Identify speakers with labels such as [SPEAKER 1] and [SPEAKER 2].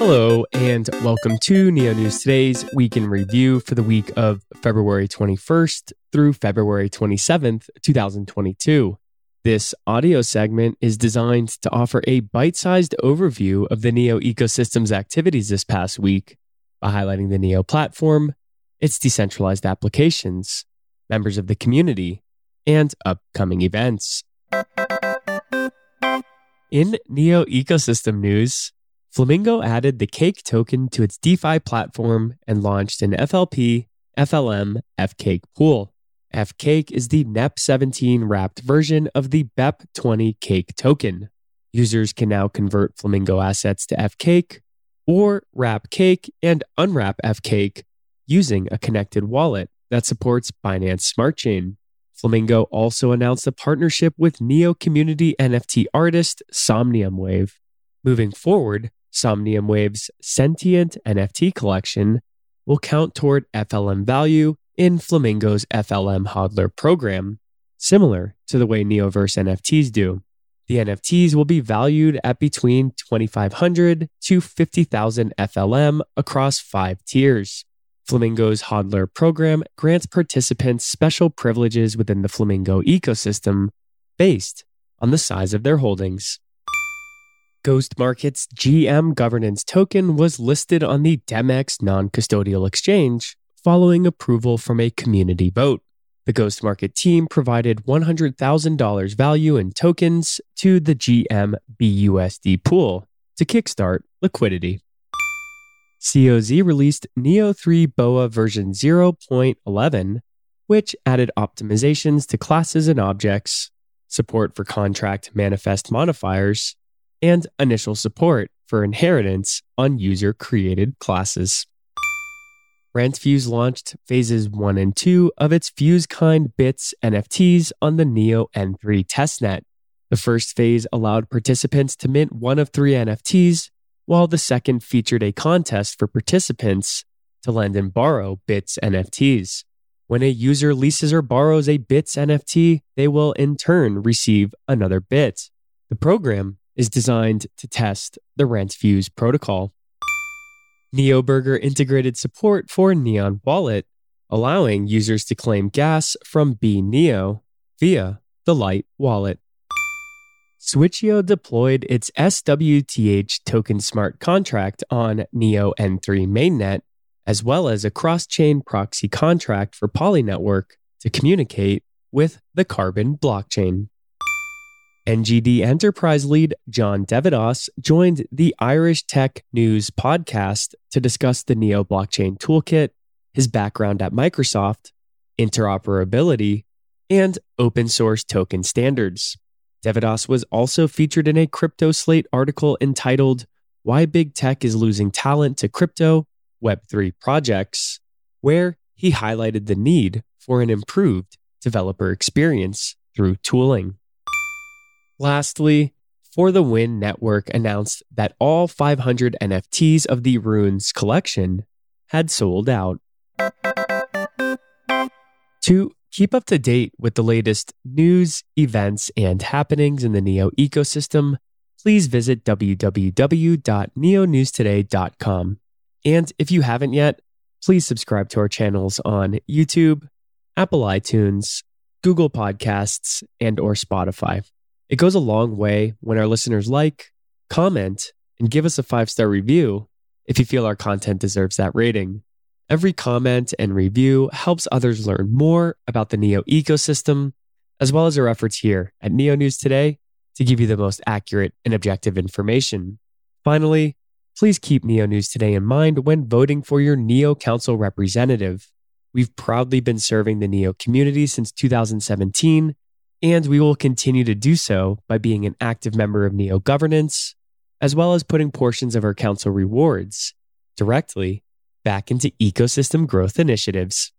[SPEAKER 1] Hello, and welcome to Neo News Today's Week in Review for the week of February 21st through February 27th, 2022. This audio segment is designed to offer a bite sized overview of the Neo ecosystem's activities this past week by highlighting the Neo platform, its decentralized applications, members of the community, and upcoming events. In Neo ecosystem news, Flamingo added the Cake token to its DeFi platform and launched an FLP FLM FCake pool. FCake is the NEP17 wrapped version of the BEP20 Cake token. Users can now convert Flamingo assets to FCake or wrap Cake and unwrap FCake using a connected wallet that supports Binance Smart Chain. Flamingo also announced a partnership with Neo community NFT artist Somnium Wave. Moving forward, Somnium Wave's sentient NFT collection will count toward FLM value in Flamingo's FLM hodler program, similar to the way Neoverse NFTs do. The NFTs will be valued at between 2500 to 50,000 FLM across five tiers. Flamingo's hodler program grants participants special privileges within the Flamingo ecosystem based on the size of their holdings. Ghost Market's GM governance token was listed on the Demex non custodial exchange following approval from a community vote. The Ghost Market team provided $100,000 value in tokens to the GM BUSD pool to kickstart liquidity. COZ released Neo 3 BOA version 0.11, which added optimizations to classes and objects, support for contract manifest modifiers, and initial support for inheritance on user created classes. RentFuse launched phases 1 and 2 of its FuseKind Bits NFTs on the Neo N3 testnet. The first phase allowed participants to mint one of three NFTs, while the second featured a contest for participants to lend and borrow Bits NFTs. When a user leases or borrows a Bits NFT, they will in turn receive another Bit. The program is designed to test the RentFuse protocol. NeoBurger integrated support for Neon Wallet, allowing users to claim gas from BNeo via the Light wallet. Switcheo deployed its SWTH token smart contract on Neo N3 mainnet, as well as a cross chain proxy contract for Poly Network to communicate with the Carbon blockchain. NGD enterprise lead John deVadoss joined the Irish Tech News podcast to discuss the Neo blockchain toolkit, his background at Microsoft, interoperability, and open source token standards. deVadoss was also featured in a Crypto Slate article entitled Why Big Tech is Losing Talent to Crypto Web3 Projects, where he highlighted the need for an improved developer experience through tooling. Lastly, For the Win Network announced that all 500 NFTs of the Runes collection had sold out. To keep up to date with the latest news, events, and happenings in the Neo ecosystem, please visit www.neonewstoday.com. And if you haven't yet, please subscribe to our channels on YouTube, Apple iTunes, Google Podcasts, and or Spotify. It goes a long way when our listeners like, comment, and give us a five star review if you feel our content deserves that rating. Every comment and review helps others learn more about the Neo ecosystem, as well as our efforts here at Neo News Today to give you the most accurate and objective information. Finally, please keep Neo News Today in mind when voting for your Neo Council representative. We've proudly been serving the Neo community since 2017 and we will continue to do so by being an active member of Neo governance, as well as putting portions of our council rewards directly back into ecosystem growth initiatives.